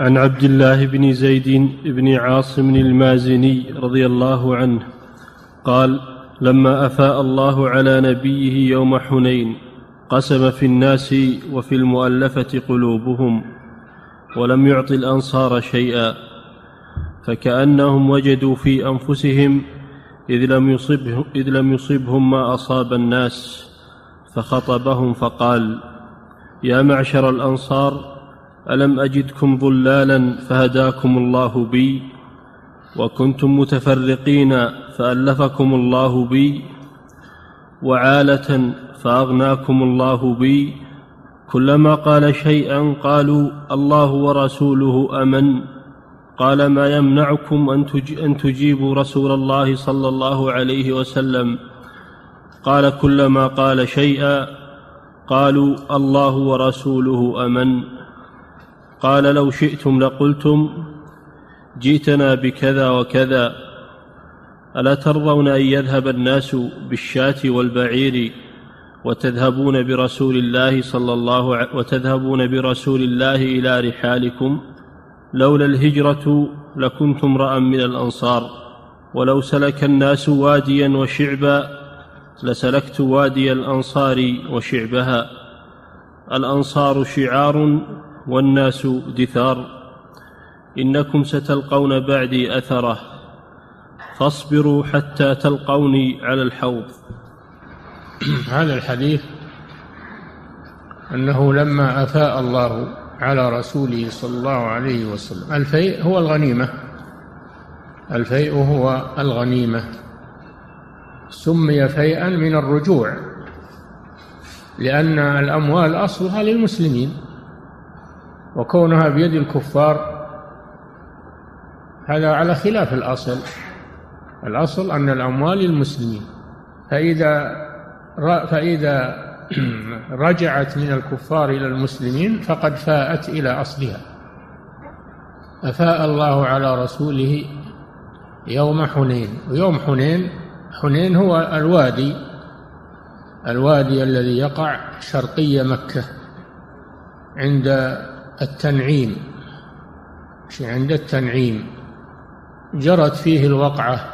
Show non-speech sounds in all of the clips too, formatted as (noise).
عن عبد الله بن زيد بن عاصم المازني رضي الله عنه قال لما أفاء الله على نبيه يوم حنين قسم في الناس وفي المؤلفة قلوبهم ولم يعط الأنصار شيئا فكأنهم وجدوا في أنفسهم إذ لم يصبهم, إذ لم يصبهم ما أصاب الناس فخطبهم فقال يا معشر الأنصار ألم أجدكم ضلالا فهداكم الله بي وكنتم متفرقين فألفكم الله بي وعالة فأغناكم الله بي كلما قال شيئا قالوا الله ورسوله أمن قال ما يمنعكم أن تجيبوا رسول الله صلى الله عليه وسلم قال كلما قال شيئا قالوا الله ورسوله أمن قال لو شئتم لقلتم جئتنا بكذا وكذا. ألا ترضون أن يذهب الناس بالشاة والبعير وتذهبون برسول الله صلى الله ع... وتذهبون برسول الله إلى رحالكم؟ لولا الهجرة لكنت امرأ من الأنصار. ولو سلك الناس واديا وشعبا لسلكت وادي الأنصار وشعبها. الأنصار شعار والناس دثار. إنكم ستلقون بعدي أثره. فاصبروا حتى تلقوني على الحوض. (clears throat) هذا الحديث أنه لما أفاء الله على رسوله صلى الله عليه وسلم. الفيء هو الغنيمة. الفيء هو الغنيمة. سمي فيئا من الرجوع لأن الأموال أصلها للمسلمين. وكونها بيد الكفار هذا على خلاف الأصل. الأصل أن الأموال للمسلمين فإذا فإذا (clears throat) رجعت من الكفار إلى المسلمين فقد فاءت إلى أصلها. أفاء الله على رسوله يوم حنين. ويوم حنين حنين هو الوادي الوادي الذي يقع شرقي مكة عند التنعيم. عند التنعيم. جرت فيه الوقعة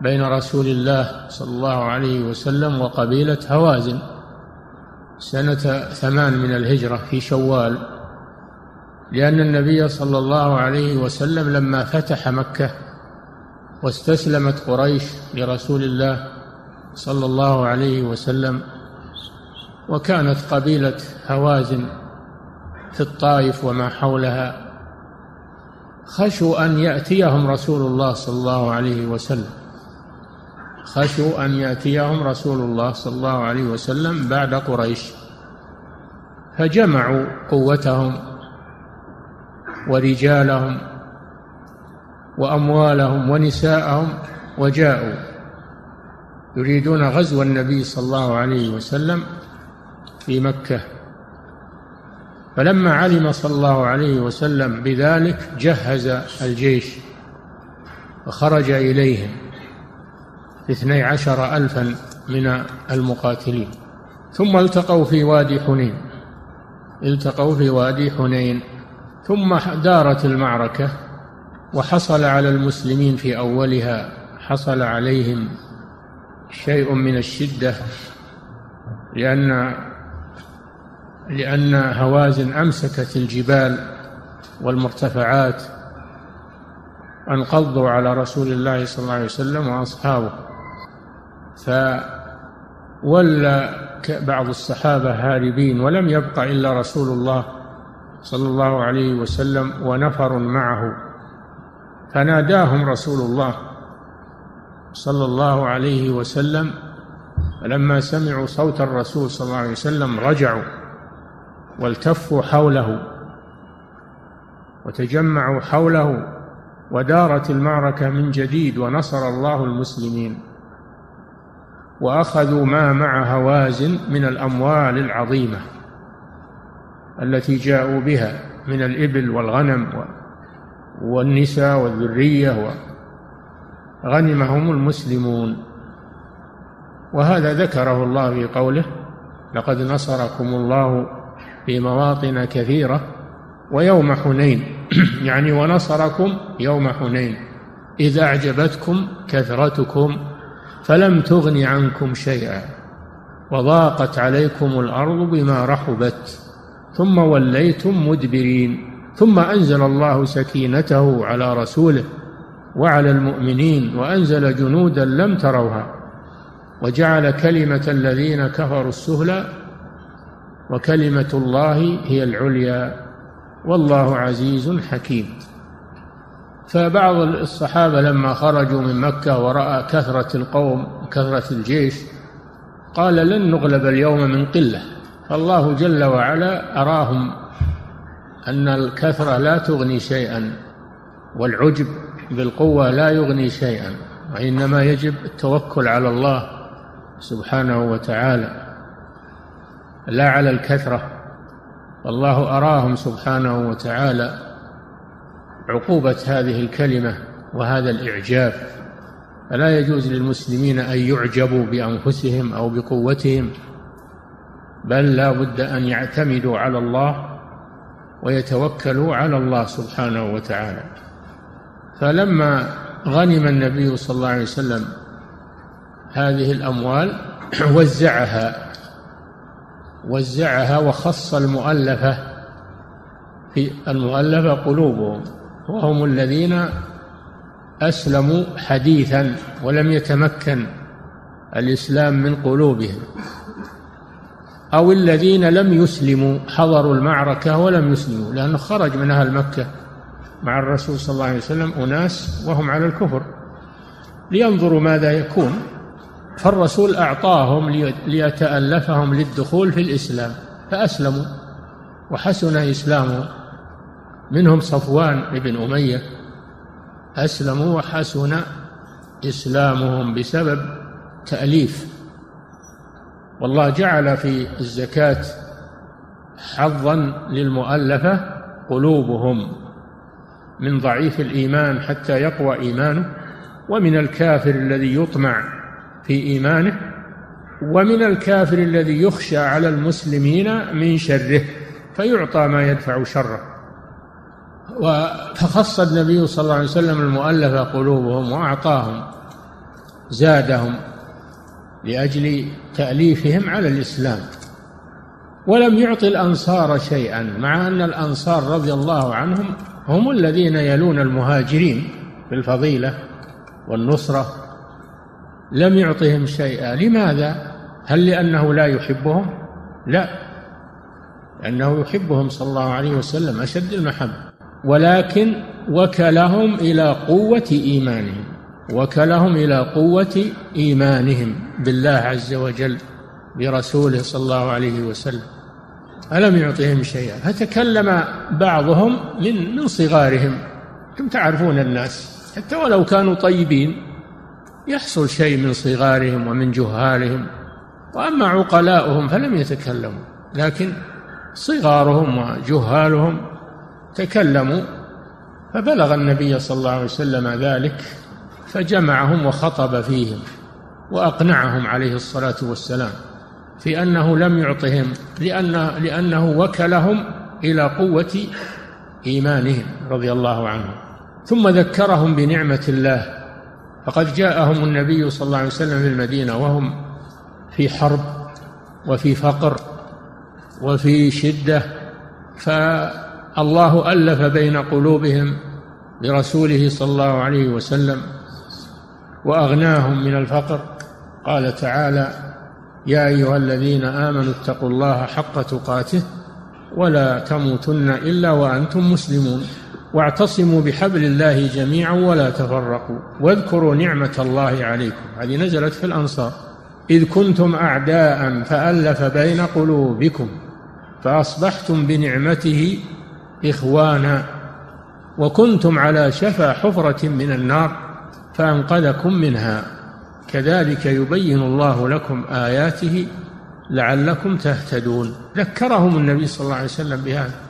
بين رسول الله صلى الله عليه وسلم وقبيلة هوازن سنة ثمان من الهجرة في شوال لأن النبي صلى الله عليه وسلم لما فتح مكة واستسلمت قريش لرسول الله صلى الله عليه وسلم وكانت قبيلة هوازن في الطائف وما حولها خشوا أن يأتيهم رسول الله صلى الله عليه وسلم. خشوا أن يأتيهم رسول الله صلى الله عليه وسلم بعد قريش. فجمعوا قوتهم ورجالهم وأموالهم ونساءهم وجاءوا. يريدون غزو النبي صلى الله عليه وسلم في مكة. فلما علم صلى الله عليه وسلم بذلك جهز الجيش وخرج إليهم اثني عشر ألفا من المقاتلين. ثم التقوا في وادي حنين. التقوا في وادي حنين. ثم دارت المعركة وحصل على المسلمين في أولها. حصل عليهم شيء من الشدة لأن لأن هوازن أمسكت الجبال والمرتفعات انقضوا على رسول الله صلى الله عليه وسلم وأصحابه. فولى بعض الصحابة هاربين ولم يبق إلا رسول الله صلى الله عليه وسلم ونفر معه. فناداهم رسول الله صلى الله عليه وسلم فلما سمعوا صوت الرسول صلى الله عليه وسلم رجعوا. والتفوا حوله وتجمعوا حوله ودارت المعركة من جديد ونصر الله المسلمين وأخذوا ما مع هوازن من الأموال العظيمة التي جاءوا بها من الإبل والغنم والنساء والذرية غنمهم المسلمون وهذا ذكره الله في قوله لقد نصركم الله في مواطن كثيرة ويوم حنين. (clears throat) يعني ونصركم يوم حنين. إذ أعجبتكم كثرتكم فلم تغن عنكم شيئا وضاقت عليكم الأرض بما رحبت. ثم وليتم مدبرين. ثم أنزل الله سكينته على رسوله وعلى المؤمنين وأنزل جنودا لم تروها. وجعل كلمة الذين كفروا السهلى وكلمة الله هي العليا والله عزيز حكيم. فبعض الصحابة لما خرجوا من مكة ورأى كثرة القوم كثرة الجيش قال لن نغلب اليوم من قلة. فالله جل وعلا أراهم أن الكثرة لا تغني شيئا والعجب بالقوة لا يغني شيئا وإنما يجب التوكل على الله سبحانه وتعالى. لا على الكثرة. والله أراهم سبحانه وتعالى عقوبة هذه الكلمة وهذا الإعجاب. فلا يجوز للمسلمين أن يعجبوا بأنفسهم أو بقوتهم بل لا بد أن يعتمدوا على الله ويتوكلوا على الله سبحانه وتعالى. فلما غنم النبي صلى الله عليه وسلم هذه الأموال (clears throat) وزعها وزعها وخص المؤلفة في المؤلفة قلوبهم وهم الذين أسلموا حديثا ولم يتمكن الإسلام من قلوبهم أو الذين لم يسلموا حضروا المعركة ولم يسلموا لأنه خرج من أهل مكة مع الرسول صلى الله عليه وسلم أناس وهم على الكفر لينظروا ماذا يكون. فالرسول أعطاهم ليتألفهم للدخول في الإسلام فأسلموا وحسن إسلامهم منهم صفوان بن أمية أسلموا وحسن إسلامهم بسبب تأليف. والله جعل في الزكاة حظا للمؤلفة قلوبهم من ضعيف الإيمان حتى يقوى إيمانه ومن الكافر الذي يطمع في إيمانه ومن الكافر الذي يخشى على المسلمين من شره فيعطى ما يدفع شره. فخص النبي صلى الله عليه وسلم المؤلفة قلوبهم وأعطاهم زادهم لأجل تأليفهم على الإسلام. ولم يعطي الأنصار شيئا مع أن الأنصار رضي الله عنهم هم الذين يلون المهاجرين بالفضيلة والنصرة لم يعطهم شيئا. لماذا؟ هل لأنه لا يحبهم؟ لا. لأنه يحبهم صلى الله عليه وسلم أشد المحبة. ولكن وكلهم إلى قوة إيمانهم. وكلهم إلى قوة إيمانهم بالله عز وجل برسوله صلى الله عليه وسلم. ألم يعطهم شيئا؟ فتكلم بعضهم من من صغارهم. أنتم تعرفون الناس حتى ولو كانوا طيبين. يحصل شيء من صغارهم ومن جهالهم وأما عقلاؤهم فلم يتكلموا لكن صغارهم وجهالهم تكلموا فبلغ النبي صلى الله عليه وسلم ذلك فجمعهم وخطب فيهم وأقنعهم عليه الصلاة والسلام في أنه لم يعطهم لأن لأنه وكلهم إلى قوة إيمانهم رضي الله عنهم. ثم ذكرهم بنعمة الله فقد جاءهم النبي صلى الله عليه وسلم في المدينة وهم في حرب وفي فقر وفي شدة فالله ألف بين قلوبهم برسوله صلى الله عليه وسلم وأغناهم من الفقر. قال تعالى يا أيها الذين آمنوا اتقوا الله حق تقاته ولا تموتن إلا وأنتم مسلمون. واعتصموا بحبل الله جميعا ولا تفرقوا واذكروا نعمة الله عليكم. هذه نزلت في الأنصار. إذ كنتم أعداء فألف بين قلوبكم فأصبحتم بنعمته إخوانا وكنتم على شفا حفرة من النار فأنقذكم منها. كذلك يبين الله لكم آياته لعلكم تهتدون. ذكرهم النبي صلى الله عليه وسلم بهذا.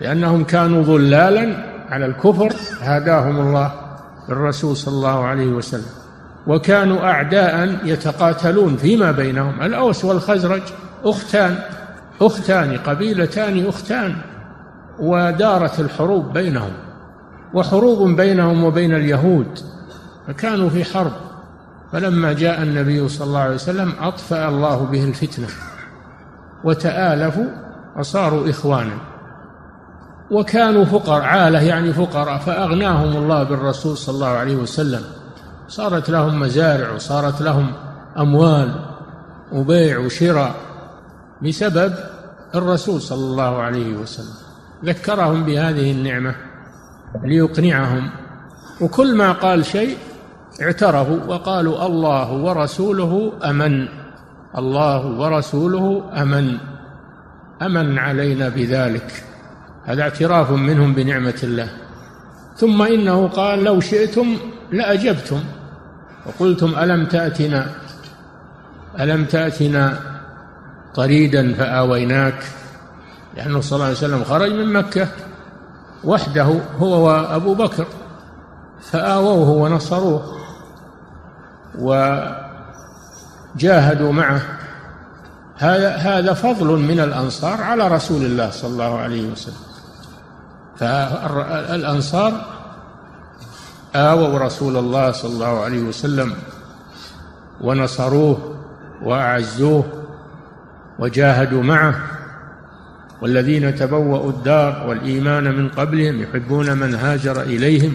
لأنهم كانوا ضلالا على الكفر هداهم الله الرسول صلى الله عليه وسلم. وكانوا أعداء يتقاتلون فيما بينهم الأوس والخزرج أختان أختان قبيلتان أختان ودارت الحروب بينهم. وحروب بينهم وبين اليهود فكانوا في حرب. فلما جاء النبي صلى الله عليه وسلم أطفأ الله به الفتنة وتآلفوا وصاروا إخوانا. وكانوا فقراء عالة يعني فقراء فأغناهم الله بالرسول صلى الله عليه وسلم. صارت لهم مزارع وصارت لهم أموال وبيع وشراء بسبب الرسول صلى الله عليه وسلم. ذكرهم بهذه النعمة ليقنعهم. وكل ما قال شيء اعترفوا وقالوا الله ورسوله أمن. الله ورسوله أمن. أمن علينا بذلك. هذا اعتراف منهم بنعمة الله. ثم إنه قال لو شئتم لأجبتم. وقلتم ألم تأتنا ألم تأتنا طريدا فآويناك؟ لأنه صلى الله عليه وسلم خرج من مكة وحده هو وأبو بكر فآووه ونصروه وجاهدوا معه. هذا هذا فضل من الأنصار على رسول الله صلى الله عليه وسلم. فالأنصار آووا رسول الله صلى الله عليه وسلم ونصروه وأعزوه وجاهدوا معه. والذين تبوأوا الدار والإيمان من قبلهم يحبون من هاجر إليهم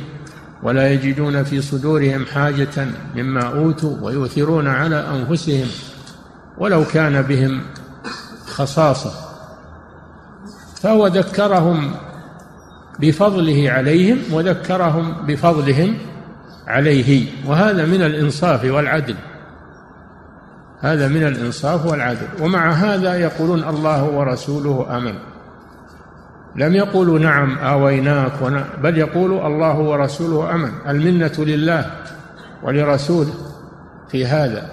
ولا يجدون في صدورهم حاجة مما أوتوا ويؤثرون على أنفسهم ولو كان بهم خصاصة. فهو ذكرهم بفضله عليهم وذكرهم بفضلهم عليه. وهذا من الإنصاف والعدل. هذا من الإنصاف والعدل. ومع هذا يقولون الله ورسوله أمن. لم يقولوا نعم آويناك بل يقولوا الله ورسوله أمن. المنة لله ولرسوله في هذا.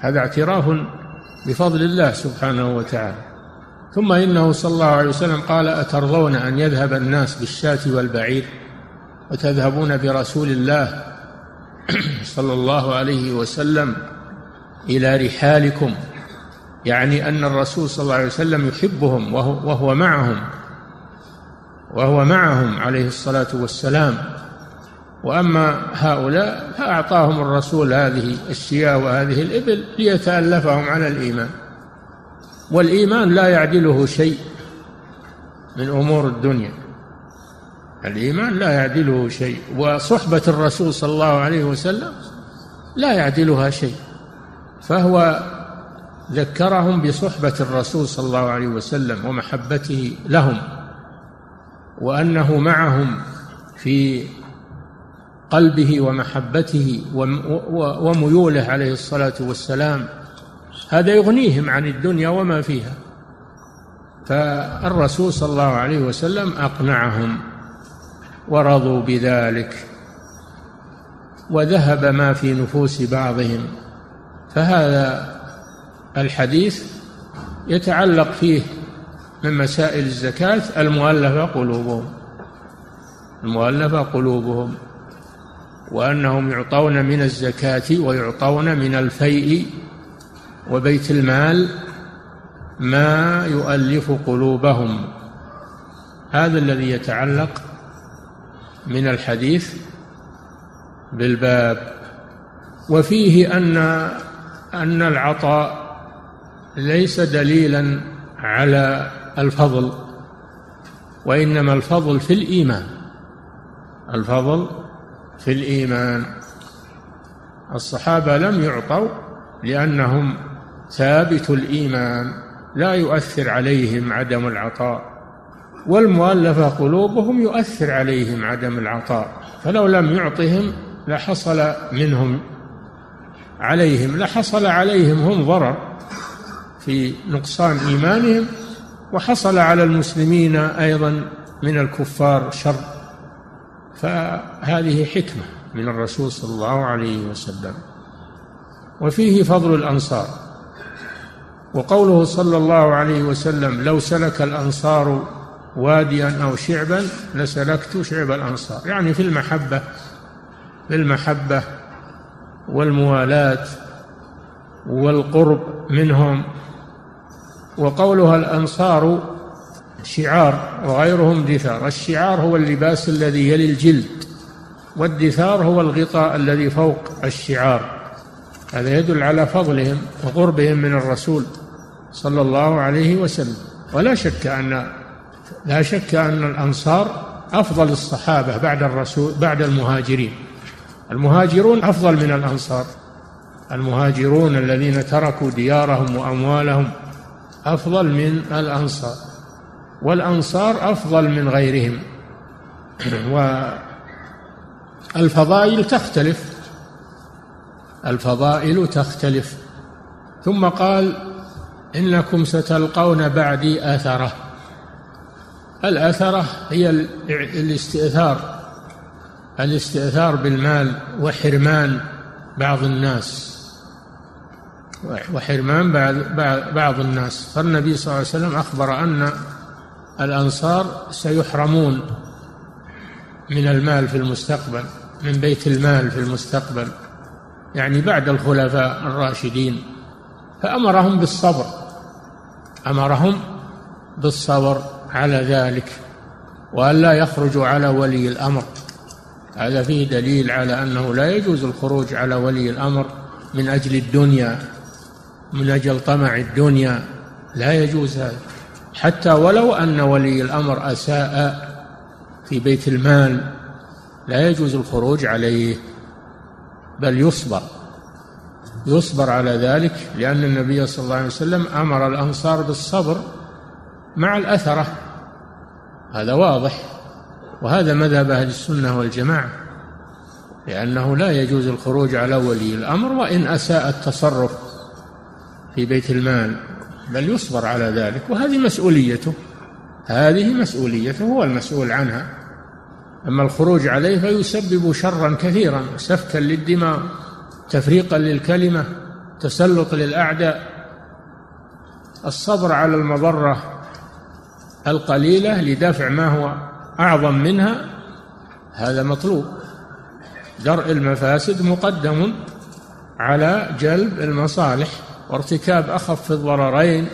هذا اعتراف بفضل الله سبحانه وتعالى. ثم إنه صلى الله عليه وسلم قال أترضون أن يذهب الناس بالشاة والبعير وتذهبون برسول الله (clears throat) صلى الله عليه وسلم إلى رحالكم يعني أن الرسول صلى الله عليه وسلم يحبهم وهو, وهو معهم وهو معهم عليه الصلاة والسلام. وأما هؤلاء فأعطاهم الرسول هذه الشياه وهذه الإبل ليتألفهم على الإيمان. والإيمان لا يعدله شيء من أمور الدنيا. الإيمان لا يعدله شيء وصحبة الرسول صلى الله عليه وسلم لا يعدلها شيء. فهو ذكرهم بصحبة الرسول صلى الله عليه وسلم ومحبته لهم وأنه معهم في قلبه ومحبته وميوله عليه الصلاة والسلام. هذا يغنيهم عن الدنيا وما فيها. فالرسول صلى الله عليه وسلم أقنعهم ورضوا بذلك وذهب ما في نفوس بعضهم. فهذا الحديث يتعلق فيه من مسائل الزكاة المؤلفة قلوبهم المؤلفة قلوبهم وأنهم يعطون من الزكاة ويعطون من الفيء وبيت المال ما يؤلف قلوبهم. هذا الذي يتعلق من الحديث بالباب. وفيه أن أن العطاء ليس دليلا على الفضل وإنما الفضل في الإيمان. الفضل في الإيمان. الصحابة لم يعطوا لأنهم ثابت الإيمان لا يؤثر عليهم عدم العطاء والمؤلفة قلوبهم يؤثر عليهم عدم العطاء فلو لم يعطهم لحصل منهم عليهم لحصل عليهم هم ضرر في نقصان إيمانهم وحصل على المسلمين أيضا من الكفار شر فهذه حكمة من الرسول صلى الله عليه وسلم. وفيه فضل الأنصار. وقوله صلى الله عليه وسلم لو سلك الأنصار واديا أو شعبا لسلكت شعب الأنصار. يعني في المحبة في المحبة والموالاة والقرب منهم. وقولها الأنصار شعار وغيرهم دثار. الشعار هو اللباس الذي يلي الجلد والدثار هو الغطاء الذي فوق الشعار. هذا يدل على فضلهم وقربهم من الرسول. صلى الله عليه وسلم. ولا شك أن لا شك أن الأنصار أفضل الصحابة بعد الرسول بعد المهاجرين. المهاجرون أفضل من الأنصار. المهاجرون الذين تركوا ديارهم وأموالهم أفضل من الأنصار. والأنصار أفضل من غيرهم. (clears throat) والفضائل تختلف. الفضائل تختلف. ثم قال إنكم ستلقون بعدي آثره. الآثرة هي الاستئثار الاستئثار بالمال وحرمان بعض الناس. وحرمان بعض, بعض الناس. فالنبي صلى الله عليه وسلم أخبر أن الأنصار سيحرمون من المال في المستقبل من بيت المال في المستقبل يعني بعد الخلفاء الراشدين. فأمرهم بالصبر. أمرهم بالصبر على ذلك وأن لا يخرجوا على ولي الأمر. هذا فيه دليل على أنه لا يجوز الخروج على ولي الأمر من أجل الدنيا من أجل طمع الدنيا لا يجوز هذا. حتى ولو أن ولي الأمر أساء في بيت المال لا يجوز الخروج عليه بل يصبر. يصبر على ذلك لأن النبي صلى الله عليه وسلم أمر الأنصار بالصبر مع الأثرة. هذا واضح وهذا مذهب أهل السنة والجماعة لأنه لا يجوز الخروج على ولي الأمر وإن أساء التصرف في بيت المال بل يصبر على ذلك وهذه مسؤوليته. هذه مسؤوليته هو المسؤول عنها. أما الخروج عليه فيسبب شرا كثيرا سفكا للدماء. تفريقا للكلمة تسلط للأعداء. الصبر على المضرة القليلة لدفع ما هو أعظم منها هذا مطلوب. درء المفاسد مقدم على جلب المصالح وارتكاب أخف الضررين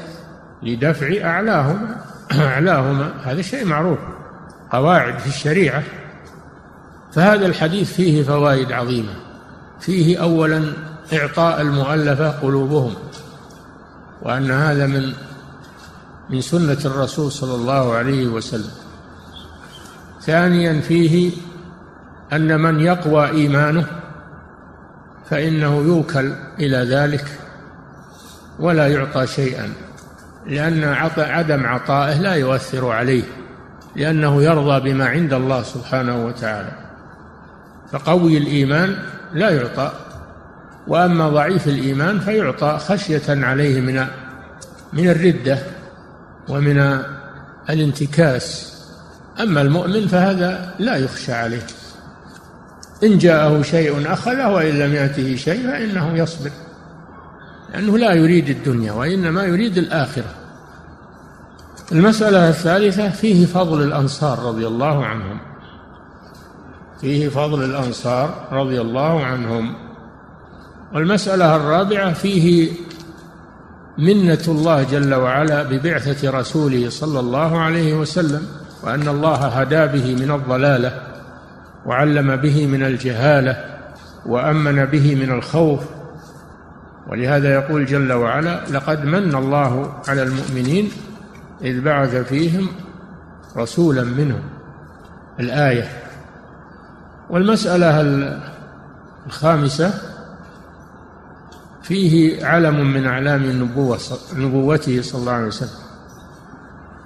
لدفع أعلاهما. (clears throat) أعلاهما هذا شيء معروف قواعد في الشريعة. فهذا الحديث فيه فوائد عظيمة. فيه أولا إعطاء المؤلفة قلوبهم وأن هذا من من سنة الرسول صلى الله عليه وسلم. ثانيا فيه أن من يقوى إيمانه فإنه يوكل إلى ذلك ولا يعطى شيئا لأن عدم عطائه لا يؤثر عليه لأنه يرضى بما عند الله سبحانه وتعالى. فقوي الإيمان لا يعطى. وأما ضعيف الإيمان فيعطى خشية عليه من من الردة ومن الانتكاس. أما المؤمن فهذا لا يخشى عليه. إن جاءه شيء أخذه وإن لم يأته شيء فإنه يصبر لأنه لا يريد الدنيا وإنما يريد الآخرة. المسألة الثالثة فيه فضل الأنصار رضي الله عنهم. فيه فضل الأنصار رضي الله عنهم. والمسألة الرابعة فيه منة الله جل وعلا ببعثة رسوله صلى الله عليه وسلم وأن الله هدى به من الضلالة وعلم به من الجهالة وأمن به من الخوف. ولهذا يقول جل وعلا لقد من الله على المؤمنين إذ بعث فيهم رسولا منهم. الآية والمسألة الخامسة؟ فيه علم من أعلام النبوة نبوته صلى الله عليه وسلم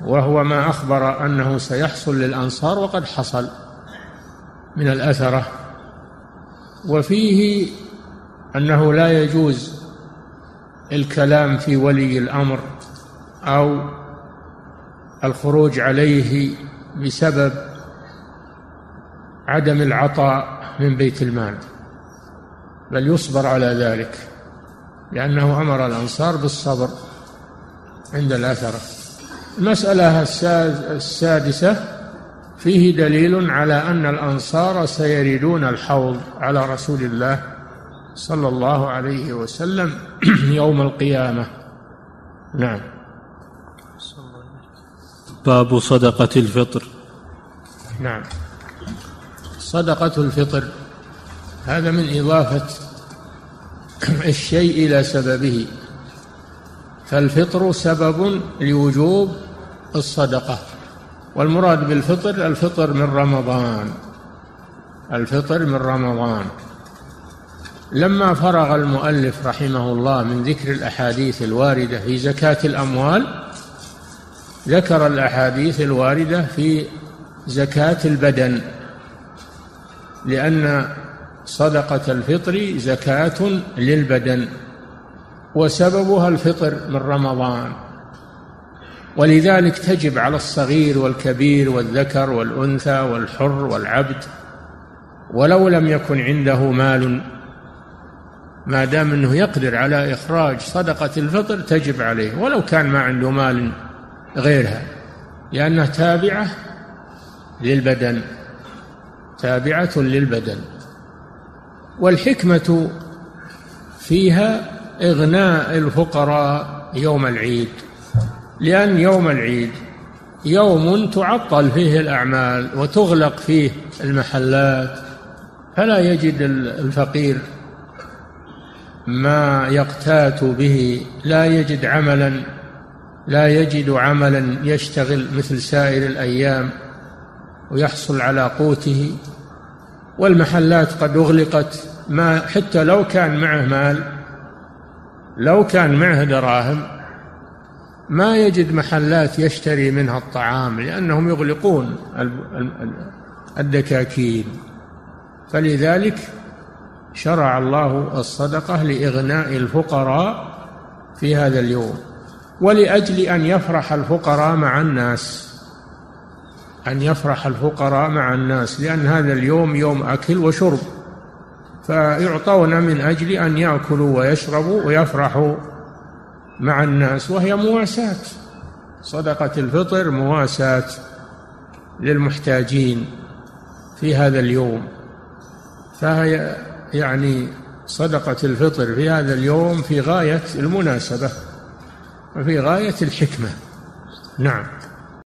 وهو ما أخبر أنه سيحصل للأنصار وقد حصل من الأثرة. وفيه أنه لا يجوز الكلام في ولي الأمر أو الخروج عليه بسبب عدم العطاء من بيت المال بل يصبر على ذلك لأنه أمر الأنصار بالصبر عند الأثرة المسألة السادسة فيه دليل على أن الأنصار سيردون الحوض على رسول الله صلى الله عليه وسلم (clears throat) يوم القيامة. نعم. باب صدقة الفطر. نعم. صدقة الفطر. هذا من إضافة الشيء إلى سببه. فالفطر سبب لوجوب الصدقة. والمراد بالفطر الفطر من رمضان. الفطر من رمضان. لما فرغ المؤلف رحمه الله من ذكر الأحاديث الواردة في زكاة الأموال ذكر الأحاديث الواردة في زكاة البدن. لأن صدقة الفطر زكاة للبدن وسببها الفطر من رمضان. ولذلك تجب على الصغير والكبير والذكر والأنثى والحر والعبد ولو لم يكن عنده مال ما دام إنه يقدر على إخراج صدقة الفطر تجب عليه ولو كان ما عنده مال غيرها لأنها تابعة للبدن. تابعة للبدن. والحكمة فيها إغناء الفقراء يوم العيد. لأن يوم العيد يوم تعطل فيه الأعمال وتغلق فيه المحلات فلا يجد الفقير ما يقتات به لا يجد عملا لا يجد عملا يشتغل مثل سائر الأيام ويحصل على قوته. والمحلات قد أغلقت ما حتى لو كان معه مال لو كان معه دراهم ما يجد محلات يشتري منها الطعام لأنهم يغلقون الدكاكين. فلذلك شرع الله الصدقة لإغناء الفقراء في هذا اليوم ولأجل أن يفرح الفقراء مع الناس. أن يفرح الفقراء مع الناس لأن هذا اليوم يوم أكل وشرب. فيعطون من أجل أن يأكلوا ويشربوا ويفرحوا مع الناس وهي مواساة. صدقة الفطر مواساة للمحتاجين في هذا اليوم. فهي يعني صدقة الفطر في هذا اليوم في غاية المناسبة وفي غاية الحكمة. نعم.